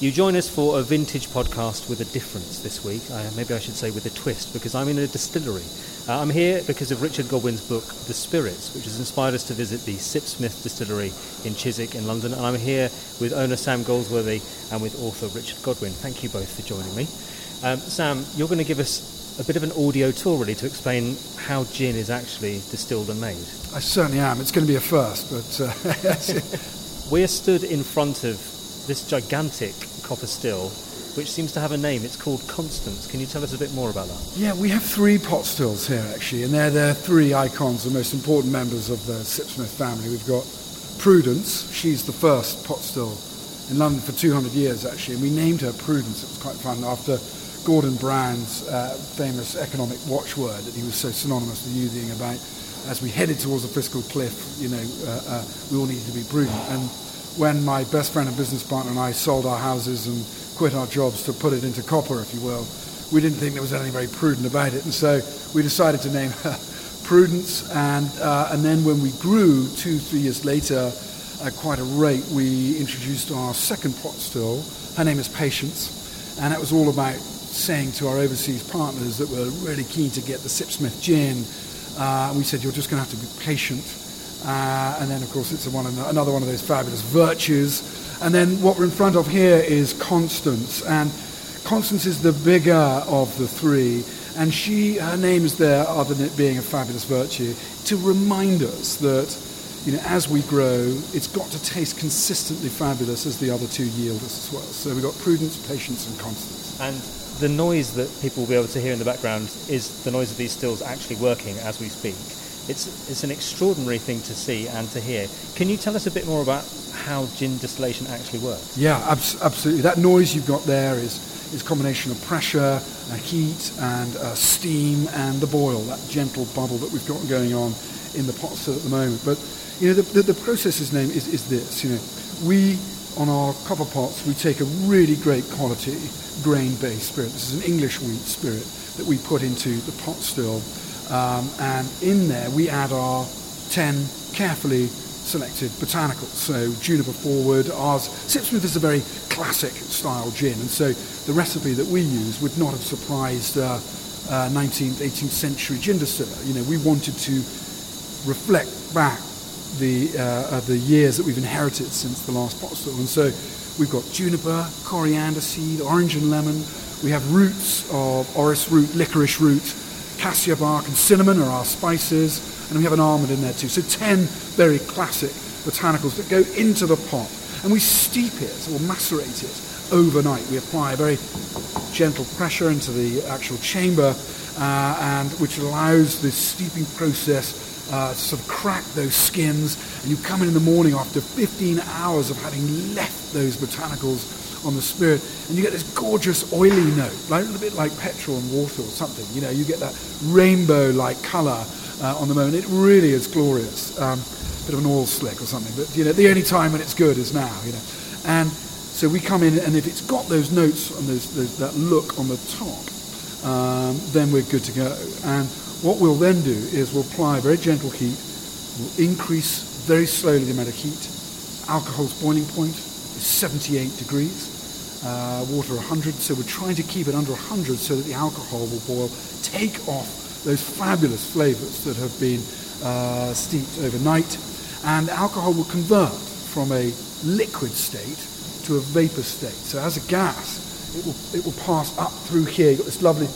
You join us for a vintage podcast with a difference this week. Uh, maybe I should say with a twist, because I'm in a distillery. Uh, I'm here because of Richard Godwin's book, The Spirits, which has inspired us to visit the Sipsmith Distillery in Chiswick in London. And I'm here with owner Sam Galsworthy and with author Richard Godwin. Thank you both for joining me. Um, Sam, you're going to give us a bit of an audio tour, really, to explain how gin is actually distilled and made. I certainly am. It's going to be a first, but. Uh, We're stood in front of this gigantic copper still, which seems to have a name. It's called Constance. Can you tell us a bit more about that? Yeah, we have three pot stills here actually, and they're the three icons, the most important members of the Sipsmith family. We've got Prudence. She's the first pot still in London for 200 years actually, and we named her Prudence. It was quite fun after Gordon Brown's uh, famous economic watchword that he was so synonymously using about as we headed towards the fiscal cliff, you know, uh, uh, we all needed to be prudent. And when my best friend and business partner and I sold our houses and quit our jobs to put it into copper, if you will, we didn't think there was anything very prudent about it. And so we decided to name her Prudence. And, uh, and then when we grew, two, three years later, at quite a rate, we introduced our second pot still. Her name is Patience. And it was all about saying to our overseas partners that we're really keen to get the Sipsmith gin. Uh, we said, you're just going to have to be patient uh, and then, of course, it's one another one of those fabulous virtues. And then what we're in front of here is Constance. And Constance is the bigger of the three. And she, her name is there, other than it being a fabulous virtue, to remind us that, you know, as we grow, it's got to taste consistently fabulous as the other two yield us as well. So we've got prudence, patience, and constance. And the noise that people will be able to hear in the background is the noise of these stills actually working as we speak. It's, it's an extraordinary thing to see and to hear. Can you tell us a bit more about how gin distillation actually works? Yeah, abs- absolutely. That noise you've got there is, is a combination of pressure, uh, heat, and uh, steam, and the boil, that gentle bubble that we've got going on in the pot still at the moment. But you know, the, the, the process's name is, is this. You know, we on our copper pots we take a really great quality grain-based spirit. This is an English wheat spirit that we put into the pot still um, and in there we add our 10 carefully selected botanicals. So juniper forward, ours, Sipsmith is a very classic style gin. And so the recipe that we use would not have surprised uh, uh, 19th, 18th century gin distiller. You know, we wanted to reflect back the, uh, uh, the years that we've inherited since the last pot still. And so we've got juniper, coriander seed, orange and lemon. We have roots of orris root, licorice root, cassia bark and cinnamon are our spices, and we have an almond in there too. So 10 very classic botanicals that go into the pot. And we steep it or macerate it overnight. We apply a very gentle pressure into the actual chamber, uh, and which allows this steeping process uh, to sort of crack those skins. And you come in in the morning after 15 hours of having left those botanicals on the spirit, and you get this gorgeous oily note, like a little bit like petrol and water or something. You know, you get that rainbow-like colour uh, on the moment. It really is glorious. Um, bit of an oil slick or something, but you know, the only time when it's good is now. You know, and so we come in, and if it's got those notes and those, those, that look on the top, um, then we're good to go. And what we'll then do is we'll apply very gentle heat. We'll increase very slowly the amount of heat. Alcohol's boiling point 78 degrees, uh, water 100. So we're trying to keep it under 100 so that the alcohol will boil, take off those fabulous flavors that have been uh, steeped overnight, and alcohol will convert from a liquid state to a vapor state. So as a gas, it will, it will pass up through here. You've got this lovely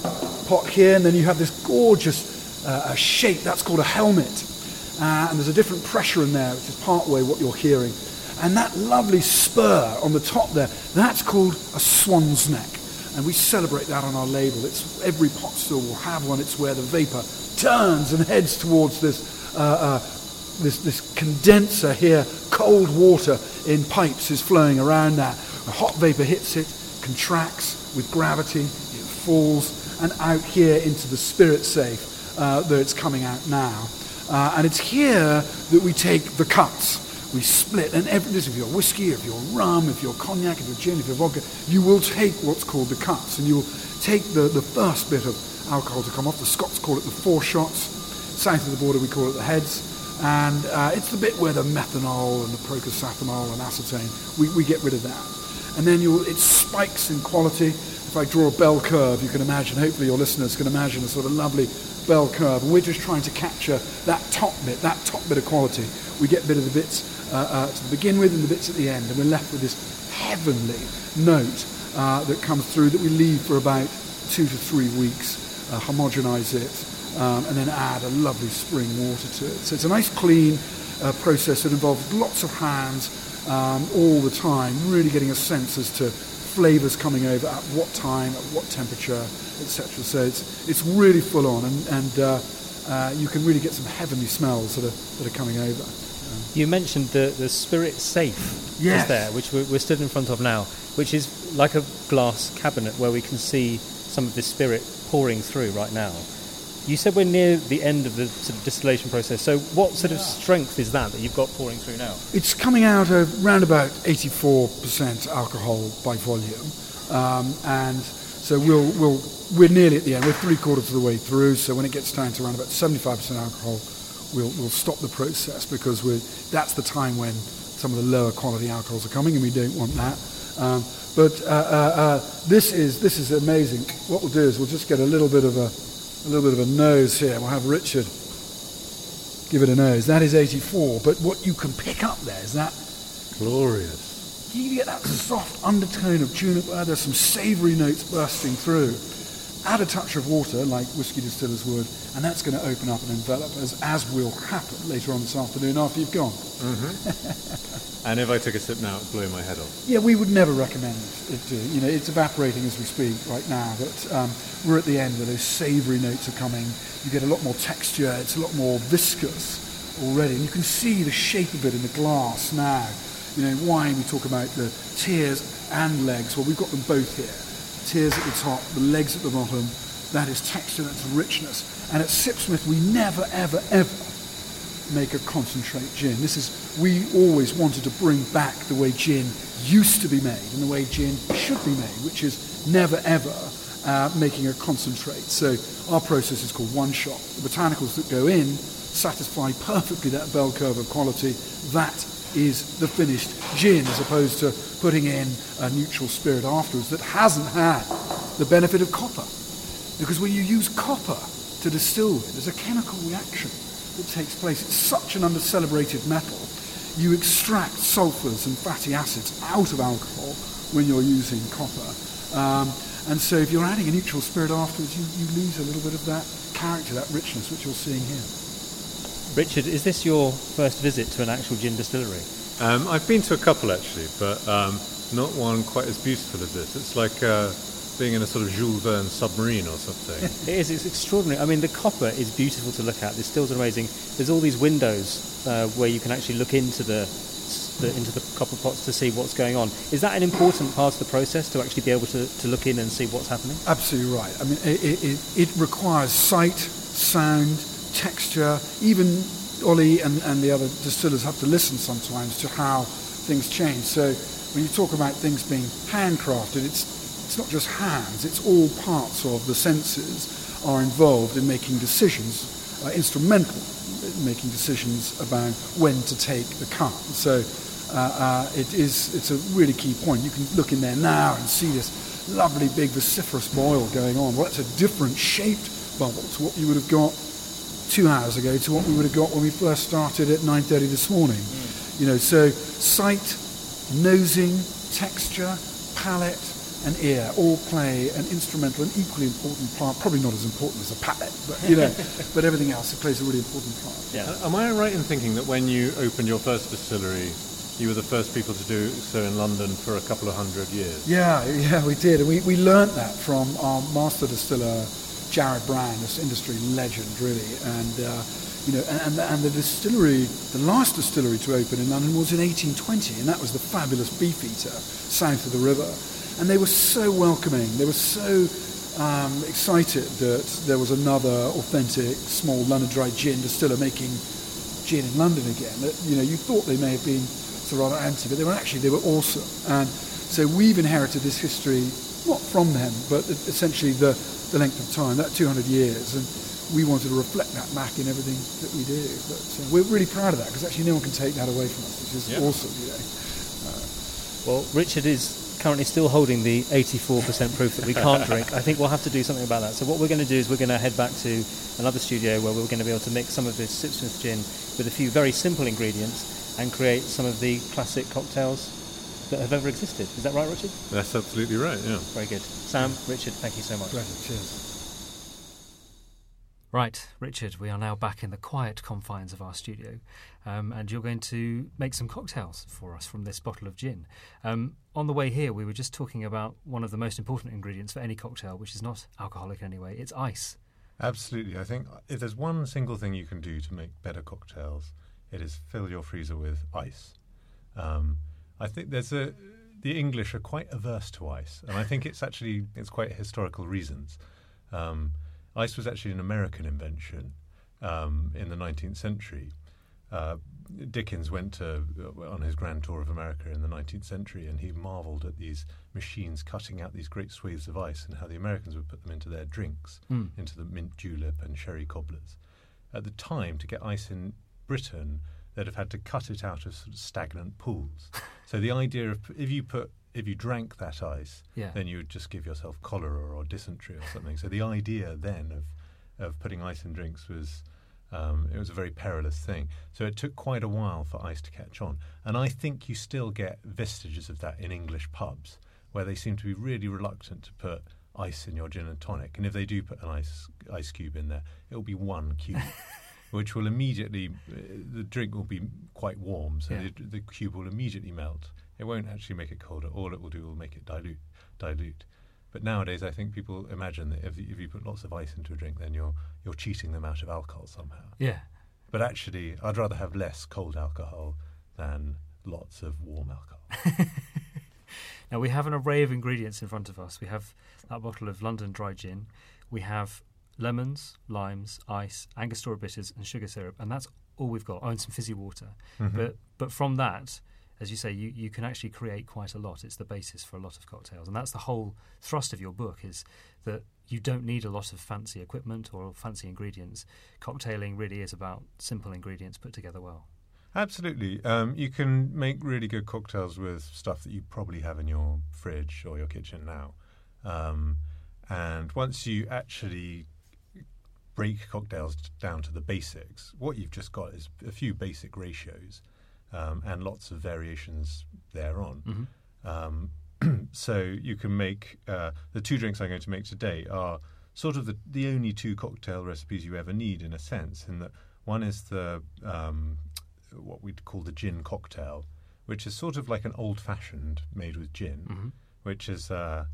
pot here, and then you have this gorgeous uh, shape. That's called a helmet. Uh, and there's a different pressure in there, which is part way what you're hearing. And that lovely spur on the top there, that's called a swan's neck. And we celebrate that on our label. It's every pot still will have one. It's where the vapor turns and heads towards this, uh, uh, this, this condenser here. Cold water in pipes is flowing around that. A hot vapor hits it, contracts with gravity, it falls, and out here into the spirit safe uh, that it's coming out now. Uh, and it's here that we take the cuts we split. And every, this, if you're whiskey, if you're rum, if you're cognac, if you're gin, if you're vodka, you will take what's called the cuts. And you will take the, the first bit of alcohol to come off. The Scots call it the foreshots. South of the border, we call it the heads. And uh, it's the bit where the methanol and the procosathanol and aspartame, we, we get rid of that. and then you'll, it spikes in quality. If I draw a bell curve, you can imagine, hopefully your listeners can imagine a sort of lovely bell curve. And we're just trying to capture that top bit, that top bit of quality. We get a bit of the bits uh, uh, to begin with and the bits at the end, and we're left with this heavenly note uh, that comes through that we leave for about two to three weeks, uh, homogenize it, um, and then add a lovely spring water to it. So it's a nice clean uh, process that involves lots of hands um, all the time, really getting a sense as to flavors coming over at what time, at what temperature, etc. So it's, it's really full on, and, and uh, uh, you can really get some heavenly smells that are, that are coming over. You mentioned the, the spirit safe Yes. is there, which we're, we're stood in front of now, which is like a glass cabinet where we can see some of this spirit pouring through right now. You said we're near the end of the sort of distillation process. So, what sort of strength is that that you've got pouring through now? It's coming out of around about 84% alcohol by volume, um, and so we'll, we'll, we're nearly at the end. We're three quarters of the way through, so when it gets down to around about 75% alcohol, we'll, we'll stop the process because we're, that's the time when some of the lower quality alcohols are coming, and we don't want that. Um, but uh, uh, uh, this is this is amazing. What we'll do is we'll just get a little bit of a a little bit of a nose here. We'll have Richard give it a nose. That is 84. But what you can pick up there is that Glorious. you get that soft undertone of juniper. There's some savoury notes bursting through. Add a touch of water, like whiskey distillers would, and that's going to open up and envelop us, as will happen later on this afternoon after you've gone. And if I took a sip now, it would blow my head off. Yeah, we would never recommend it. To, you know, it's evaporating as we speak right now, but um, we're at the end where those savoury notes are coming. You get a lot more texture. It's a lot more viscous already, and you can see the shape of it in the glass now. You know, in wine we talk about the tears and legs. Well, we've got them both here. Tears at the top, the legs at the bottom. That is texture. That's richness. And at Sipsmith, we never, ever, ever make a concentrate gin. This is, we always wanted to bring back the way gin used to be made and the way gin should be made, which is never ever uh, making a concentrate. So our process is called one shot. The botanicals that go in satisfy perfectly that bell curve of quality. That is the finished gin as opposed to putting in a neutral spirit afterwards that hasn't had the benefit of copper. Because when you use copper to distill with, there's a chemical reaction that takes place. It's such an under-celebrated metal. You extract sulfurs and fatty acids out of alcohol when you're using copper. Um, and so if you're adding a neutral spirit afterwards, you, you lose a little bit of that character, that richness, which you're seeing here. Richard, is this your first visit to an actual gin distillery? Um, I've been to a couple actually, but um, not one quite as beautiful as this. It's like uh, being in a sort of Jules Verne submarine or something. It is. It's extraordinary. I mean, the copper is beautiful to look at. The stills are amazing. There's all these windows uh, where you can actually look into the, the into the copper pots to see what's going on. Is that an important part of the process to actually be able to, to look in and see what's happening? Absolutely right. I mean, it, it, it, it requires sight, sound, texture. Even Ollie and, and the other distillers have to listen sometimes to how things change. So when you talk about things being handcrafted, it's it's not just hands. It's all parts of the senses are involved in making decisions, uh, instrumental in making decisions about when to take the cut. So uh, uh, it is it's a really key point. You can look in there now and see this lovely big vociferous boil going on. Well, that's a different shaped bubble to what you would have got two hours ago to what we would have got when we first started at 9.30 this morning. You know, so sight, nosing, texture, palate, and ear all play an instrumental and equally important part, probably not as important as a palate, but you know, but everything else, it plays a really important part. Yeah. Am I right in thinking that when you opened your first distillery, you were the first people to do so in London for a couple of hundred years? Yeah, yeah, we did. And we, we learnt that from our master distiller, Jared Brown, this industry legend, really. And, uh, you know, and, and, the, and the distillery, the last distillery to open in London was in 1820, and that was the fabulous Beefeater south of the river. And they were so welcoming. They were so um, excited that there was another authentic small London dry gin distiller making gin in London again. That, you know, you thought they may have been sort of rather anti, but they were actually, they were awesome. And so we've inherited this history, not from them, but essentially the, the length of time, that 200 years. And we wanted to reflect that back in everything that we do. But uh, we're really proud of that because actually no one can take that away from us, which is Yeah. awesome, you know. Well, Richard is currently still holding the 84% proof that we can't drink. I think we'll have to do something about that. So what we're going to do is we're going to head back to another studio where we're going to be able to mix some of this Sipsmith gin with a few very simple ingredients and create some of the classic cocktails that have ever existed. Is that right, Richard? That's absolutely right. Yeah. Very good. Sam, Richard, thank you so much. Pleasure. Cheers. Right, Richard, we are now back in the quiet confines of our studio, um, and you're going to make some cocktails for us from this bottle of gin. Um, on the way here, we were just talking about one of the most important ingredients for any cocktail, which is not alcoholic anyway. It's ice. Absolutely. I think if there's one single thing you can do to make better cocktails, it is fill your freezer with ice. Um, I think there's a the English are quite averse to ice, and I think it's actually it's quite historical reasons. Um, ice was actually an American invention um, in the 19th century. Uh, Dickens went to, on his grand tour of America in the 19th century, and he marvelled at these machines cutting out these great swathes of ice and how the Americans would put them into their drinks, Mm. into the mint julep and sherry cobblers. At the time, to get ice in Britain, they'd have had to cut it out of sort of stagnant pools. so the idea of if you put if you drank that ice, Yeah. then you would just give yourself cholera or dysentery or something. So the idea then of of putting ice in drinks was um, it was a very perilous thing. So it took quite a while for ice to catch on, and I think you still get vestiges of that in English pubs where they seem to be really reluctant to put ice in your gin and tonic. And if they do put an ice ice cube in there, it will be one cube. Which will immediately, uh, the drink will be quite warm, so Yeah. the, the cube will immediately melt. It won't actually make it colder. All it will do will make it dilute. Dilute. But nowadays, I think people imagine that if, if you put lots of ice into a drink, then you're you're cheating them out of alcohol somehow. Yeah. But actually, I'd rather have less cold alcohol than lots of warm alcohol. Now we have an array of ingredients in front of us. We have that bottle of London dry gin. We have lemons, limes, ice, Angostura bitters, and sugar syrup, and that's all we've got. Oh, and some fizzy water. Mm-hmm. But but from that, as you say, you, you can actually create quite a lot. It's the basis for a lot of cocktails, and that's the whole thrust of your book is that you don't need a lot of fancy equipment or fancy ingredients. Cocktailing really is about simple ingredients put together well. Absolutely. Um, you can make really good cocktails with stuff that you probably have in your fridge or your kitchen now. Um, and once you actually break cocktails down to the basics, what you've just got is a few basic ratios um, and lots of variations thereon. Mhm. Um, so you can make uh, the two drinks I'm going to make today are sort of the, the only two cocktail recipes you ever need in a sense. In that one is the um, what we'd call the gin cocktail, which is sort of like an old fashioned made with gin, hmm which is uh,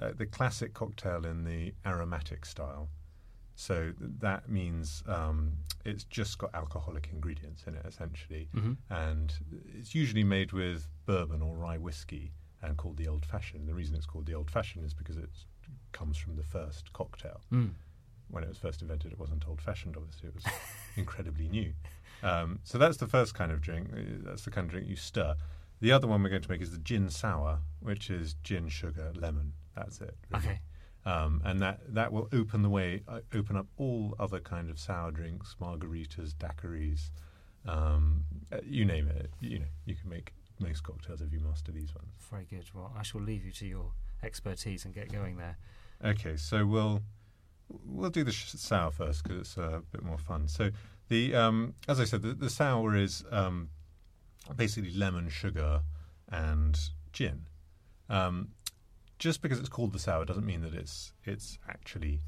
uh, the classic cocktail in the aromatic style. So that means um, it's just got alcoholic ingredients in it essentially hmm and it's usually made with bourbon or rye whiskey and called the old fashioned. The reason it's called the old fashioned is because it comes from the first cocktail. Mm. When it was first invented, it wasn't old fashioned, obviously, it was incredibly new. Um, so that's the first kind of drink. uh, That's the kind of drink you stir. The other one we're going to make is the gin sour, which is gin, sugar, lemon. That's it. really. Okay. Um, and that, that will open the way, uh, open up all other kind of sour drinks, margaritas, daiquiris, um, uh, you name it. You know, you can make most cocktails if you master these ones. Very good. Well, I shall leave you to your expertise and get going there. Okay, so we'll we'll do the sh- sour first because it's a bit more fun. So the um, as I said, the, the sour is um, basically lemon, sugar, and gin. Um, just because it's called the sour doesn't mean that it's it's actually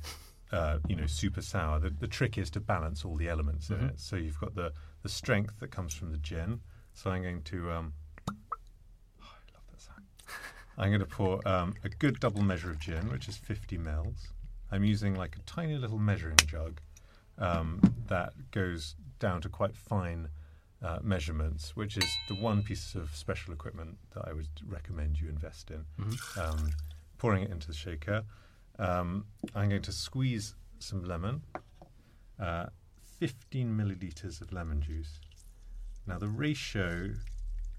uh, you know super sour. The, the trick is to balance all the elements in Mhm. it. So you've got the the strength that comes from the gin. So I'm going to um, oh, I love that sound. I'm going to pour um, a good double measure of gin, which is 50 mils. I'm using like a tiny little measuring jug um, that goes down to quite fine uh, measurements, which is the one piece of special equipment that I would recommend you invest in. Mhm. Um, pouring it into the shaker. Um, I'm going to squeeze some lemon, uh, 15 millilitres of lemon juice. Now, the ratio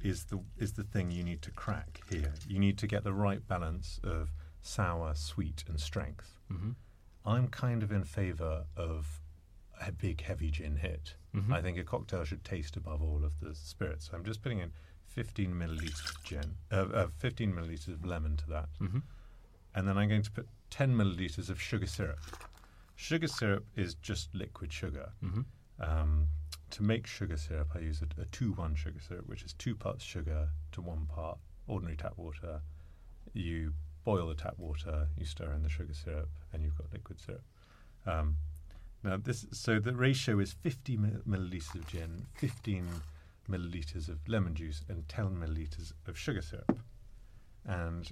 is the is the thing you need to crack here. You need to get the right balance of sour, sweet, and strength. hmm I'm kind of in favour of a big, heavy gin hit. Mhm. I think a cocktail should taste above all of the spirits. So I'm just putting in 15 milliliters of gin, uh, uh, 15 milliliters of lemon to that, Mhm. And then I'm going to put 10 milliliters of sugar syrup. Sugar syrup is just liquid sugar. Mhm. Um, to make sugar syrup, I use a, a 2 1 sugar syrup, which is two parts sugar to one part ordinary tap water. You boil the tap water, you stir in the sugar syrup, and you've got liquid syrup. Um, now, this so the ratio is 50 milliliters of gin, 15 milliliters of lemon juice, and 10 milliliters of sugar syrup. And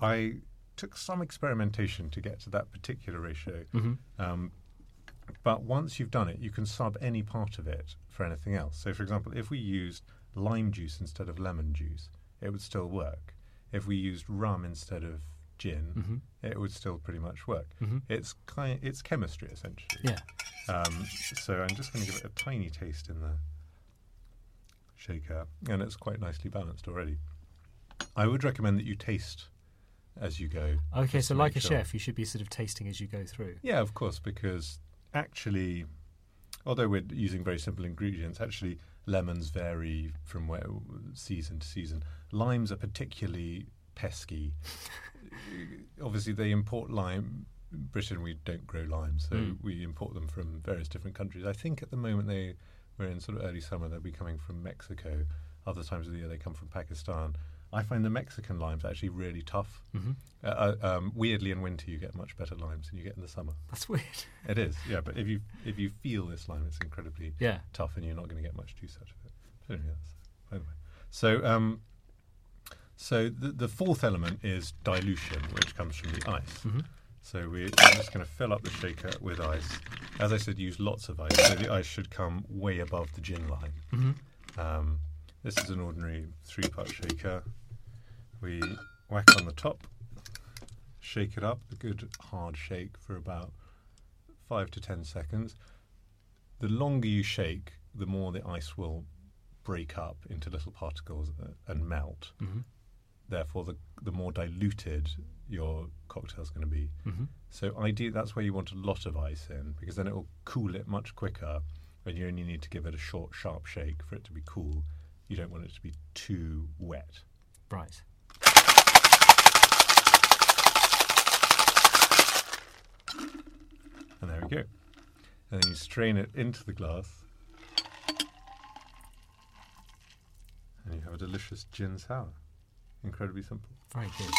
I took some experimentation to get to that particular ratio. Mhm. Um, but once you've done it, you can sub any part of it for anything else. So, for example, if we used lime juice instead of lemon juice, it would still work. If we used rum instead of gin, Mhm. it would still pretty much work. Mhm. It's kind, it's chemistry essentially. Yeah. Um, so I'm just going to give it a tiny taste in the shaker, and it's quite nicely balanced already. I would recommend that you taste as you go. Okay, so like a sure. chef, you should be sort of tasting as you go through. Yeah, of course, because actually, although we're using very simple ingredients, actually lemons vary from where season to season. Limes are particularly pesky. Obviously, they import lime. Britain, we don't grow limes, so Mm. we import them from various different countries. I think at the moment they we're in sort of early summer. They'll be coming from Mexico. Other times of the year they come from Pakistan. I find the Mexican limes actually really tough. hmm Uh, uh, um, weirdly, in winter you get much better limes than you get in the summer. That's weird. It is, yeah. But if you if you feel this lime, it's incredibly Yeah. tough, and you're not going to get much juice out of it. But anyway, that's by the way. So, um, so the the fourth element is dilution, which comes from the ice. Mhm. So we, we're just going to fill up the shaker with ice. As I said, use lots of ice. So the ice should come way above the gin line. hmm Um, this is an ordinary three-part shaker. We whack on the top, shake it up, a good hard shake for about five to ten seconds. The longer you shake, the more the ice will break up into little particles and melt. hmm Therefore, the the more diluted your cocktail's going to be. hmm So ideally, that's where you want a lot of ice in because then it will cool it much quicker. And you only need to give it a short, sharp shake for it to be cool. You don't want it to be too wet. Right. And there we go. And then you strain it into the glass. And you have a delicious gin sour. Incredibly simple. Very good.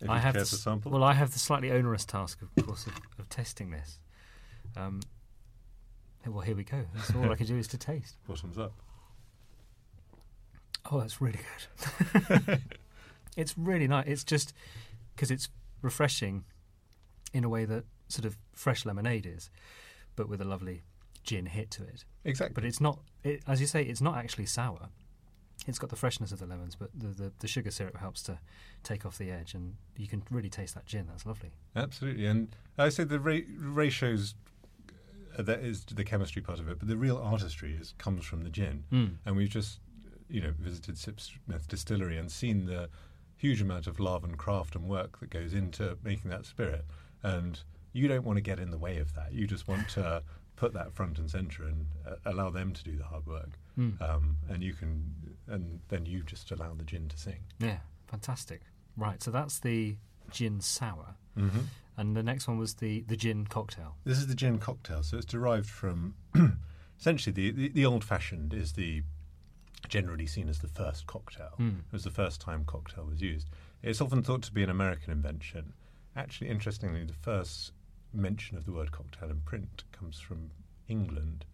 If I you have the to sample. Well, I have the slightly onerous task, of course, of, of testing this. Um, well, here we go. That's all I can do is to taste. Bottoms up. Oh, that's really good. it's really nice. It's just because it's refreshing in a way that sort of fresh lemonade is, but with a lovely gin hit to it. Exactly. But it's not, it, as you say, it's not actually sour. It's got the freshness of the lemons, but the, the, the sugar syrup helps to take off the edge, and you can really taste that gin. That's lovely. Absolutely, and I say the ra- ratios. That is the chemistry part of it, but the real artistry is comes from the gin. Mm. And we've just, you know, visited Sipsmith Distillery and seen the huge amount of love and craft and work that goes into making that spirit. And you don't want to get in the way of that. You just want to put that front and centre and uh, allow them to do the hard work. Mm. Um, and you can, and then you just allow the gin to sing. Yeah, fantastic. Right, so that's the gin sour, Mm-hmm. and the next one was the the gin cocktail. This is the gin cocktail, so it's derived from essentially the, the, the old fashioned is the generally seen as the first cocktail. Mm. It was the first time cocktail was used. It's often thought to be an American invention. Actually, interestingly, the first mention of the word cocktail in print comes from England,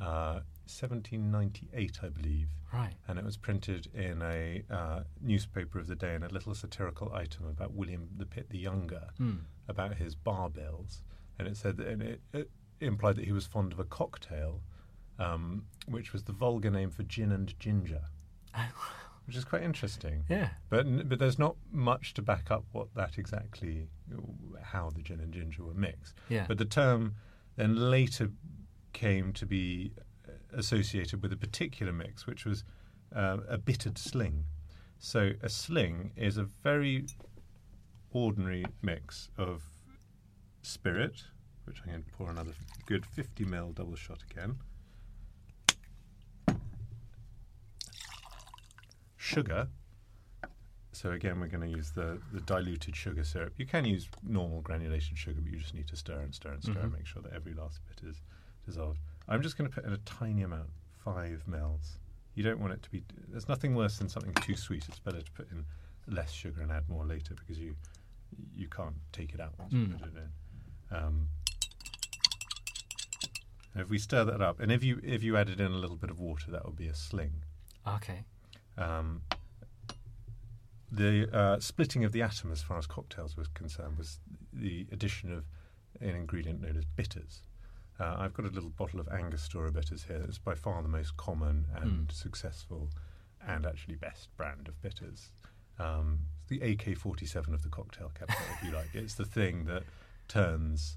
uh, 1798, I believe, Right. and it was printed in a uh, newspaper of the day in a little satirical item about William the Pitt the Younger Mm. about his bar bills, and it said that and it, it implied that he was fond of a cocktail, um, which was the vulgar name for gin and ginger, which is quite interesting. Yeah. But but there's not much to back up what that exactly, how the gin and ginger were mixed. Yeah. But the term then later came to be uh, associated with a particular mix, which was uh, a bittered sling. So a sling is a very ordinary mix of spirit, which I'm going to pour another good 50 ml double shot again, sugar. So again, we're going to use the, the diluted sugar syrup. You can use normal granulated sugar, but you just need to stir and stir and stir and Mhm. make sure that every last bit is dissolved. I'm just going to put in a tiny amount, five mils. You don't want it to be. There's nothing worse than something too sweet. It's better to put in less sugar and add more later because you you can't take it out once you Mm. put it in. Um, if we stir that up, and if you if you added in a little bit of water, that would be a sling. Okay. Um, the uh, splitting of the atom, as far as cocktails was concerned, was the addition of an ingredient known as bitters. Uh, I've got a little bottle of Angostura bitters here. It's by far the most common and Mm. successful, and actually best brand of bitters. Um, it's the AK-47 of the cocktail cabinet, if you like. It's the thing that turns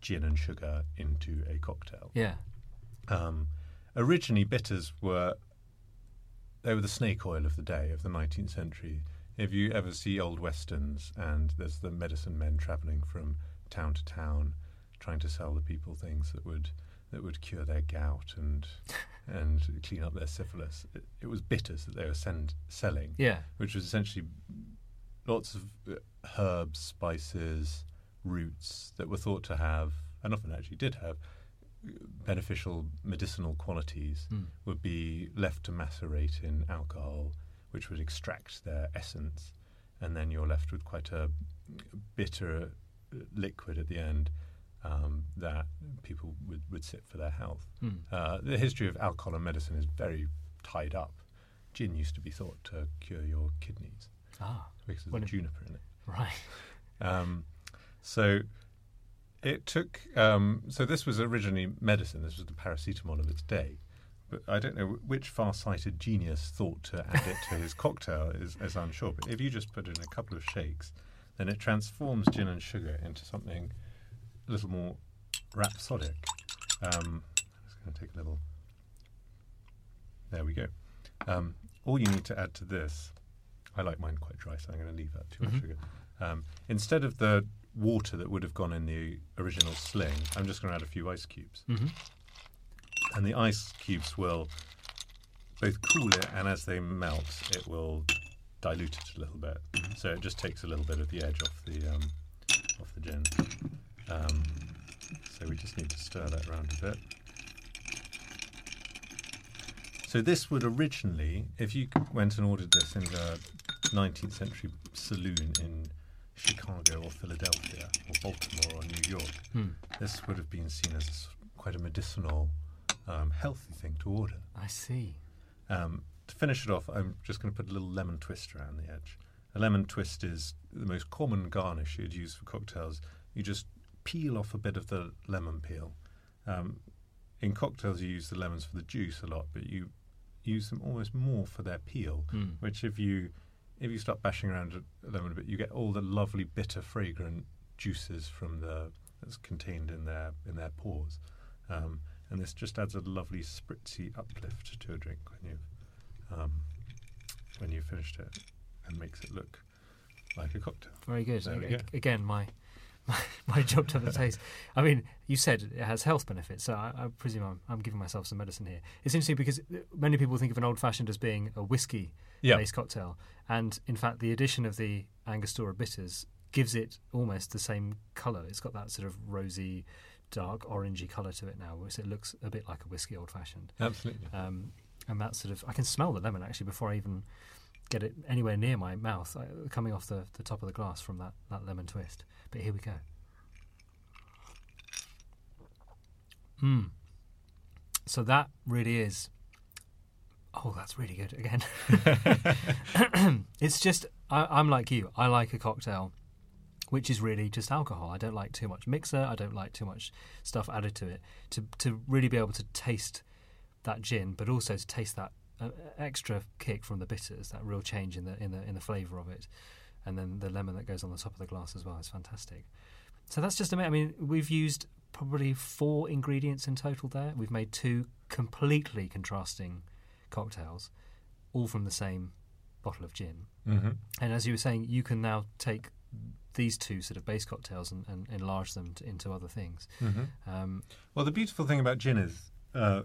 gin and sugar into a cocktail. Yeah. Um, originally, bitters were they were the snake oil of the day of the 19th century. If you ever see old westerns and there's the medicine men travelling from town to town, trying to sell the people things that would that would cure their gout and and clean up their syphilis, it, it was bitters that they were send, selling Yeah. which was essentially lots of uh, herbs, spices, roots that were thought to have, and often actually did have, beneficial medicinal qualities, Mm. would be left to macerate in alcohol, which would extract their essence, and then you're left with quite a bitter liquid at the end. Um, that people would, would sit for their health. Mm. Uh, the history of alcohol and medicine is very tied up. Gin used to be thought to cure your kidneys Ah. because of it- juniper in it. Right. Um, so it took. Um, so this was originally medicine. This was the paracetamol of its day. But I don't know which far-sighted genius thought to add it to his cocktail is, is unsure. But if you just put in a couple of shakes, then it transforms gin and sugar into something a little more rhapsodic. Um, I'm just going to take a little. There we go. Um, all you need to add to this, I like mine quite dry, so I'm going to leave that too much Mhm. sugar. Um, instead of the water that would have gone in the original sling, I'm just going to add a few ice cubes. hmm And the ice cubes will both cool it, and as they melt, it will dilute it a little bit. So it just takes a little bit of the edge off the um, off the gin. Um, so we just need to stir that around a bit. So this would originally, if you went and ordered this in the 19th century saloon in Chicago or Philadelphia or Baltimore or New York, Mm. this would have been seen as quite a medicinal, um, healthy thing to order. I see. Um, to finish it off, I'm just going to put a little lemon twist around the edge. A lemon twist is the most common garnish you'd use for cocktails. You just peel off a bit of the lemon peel. Um, in cocktails, you use the lemons for the juice a lot, but you use them almost more for their peel. Mm. Which, if you if you start bashing around a lemon a bit, you get all the lovely bitter, fragrant juices from the that's contained in their in their pores. Um, and this just adds a lovely spritzy uplift to a drink when you've um, when you've finished it, and makes it look like a cocktail. Very good. There we A- Again, my, my my job to have a taste. I mean, you said it has health benefits, so I, I presume I'm, I'm giving myself some medicine here. It's interesting because many people think of an old fashioned as being a whiskey based cocktail, and in fact, the addition of the Angostura bitters gives it almost the same colour. It's got that sort of rosy, dark orangey colour to it now, which it looks a bit like a whiskey old fashioned. absolutely. Um, and that sort of, I can smell the lemon actually before I even get it anywhere near my mouth, uh, coming off the, the top of the glass from that, that lemon twist. But here we go. Mm. So that really is. Oh, that's really good again. it's just, I, I'm like you. I like a cocktail which is really just alcohol. I don't like too much mixer. I don't like too much stuff added to it. To to really be able to taste that gin, but also to taste that uh, extra kick from the bitters, that real change in the in the in the flavour of it, and then the lemon that goes on the top of the glass as well is fantastic. So that's just amazing. I mean, we've used probably four ingredients in total there. We've made two completely contrasting cocktails, all from the same bottle of gin. hmm And as you were saying, you can now take these two sort of base cocktails and, and enlarge them to, into other things. hmm Um, Well, the beautiful thing about gin is uh,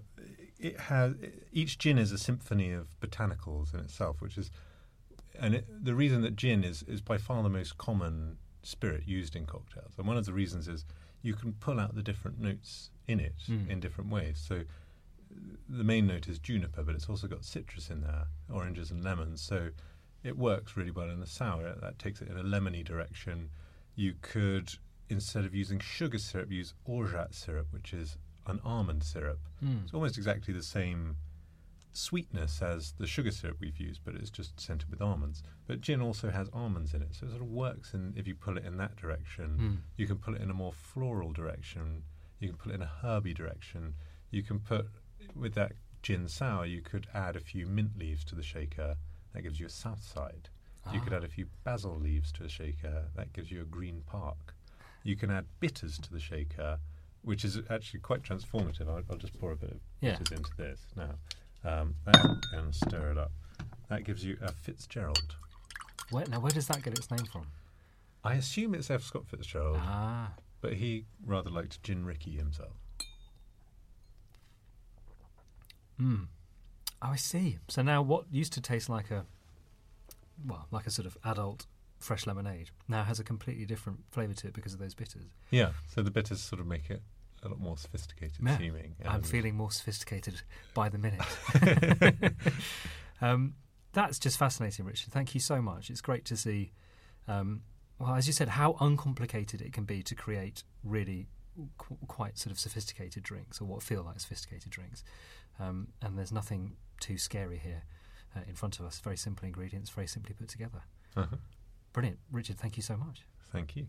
it has each gin is a symphony of botanicals in itself, which is, and it, the reason that gin is is by far the most common spirit used in cocktails, and one of the reasons is you can pull out the different notes in it Mm. in different ways. So the main note is juniper, but it's also got citrus in there, oranges and lemons. So it works really well in a sour. That takes it in a lemony direction. You could, instead of using sugar syrup, use orgeat syrup, which is an almond syrup. Mm. It's almost exactly the same sweetness as the sugar syrup we've used, but it's just scented with almonds. But gin also has almonds in it, so it sort of works in if you pull it in that direction. Mm. You can pull it in a more floral direction. You can pull it in a herby direction. You can put with that gin sour. You could add a few mint leaves to the shaker. That gives you a south side. You could Ah. add a few basil leaves to a shaker. That gives you a green park. You can add bitters to the shaker, which is actually quite transformative. I'll, I'll just pour a bit of Yeah. bitters into this now. Um, that, and stir it up. That gives you a Fitzgerald. Where, now, where does that get its name from? I assume it's F. Scott Fitzgerald, Ah, but he rather liked Gin Rickey himself. mm. Oh, I see. So now, what used to taste like a, well, like a sort of adult fresh lemonade, now has a completely different flavour to it because of those bitters. Yeah, so the bitters sort of make it a lot more sophisticated Yeah. seeming. I'm feeling more sophisticated by the minute. um, that's just fascinating, Richard. Thank you so much. It's great to see, um, well, as you said, how uncomplicated it can be to create really qu- quite sort of sophisticated drinks or what feel like sophisticated drinks. Um, and there's nothing too scary here uh, in front of us. Very simple ingredients, very simply put together. Uh-huh. Brilliant. Richard, thank you so much. Thank you.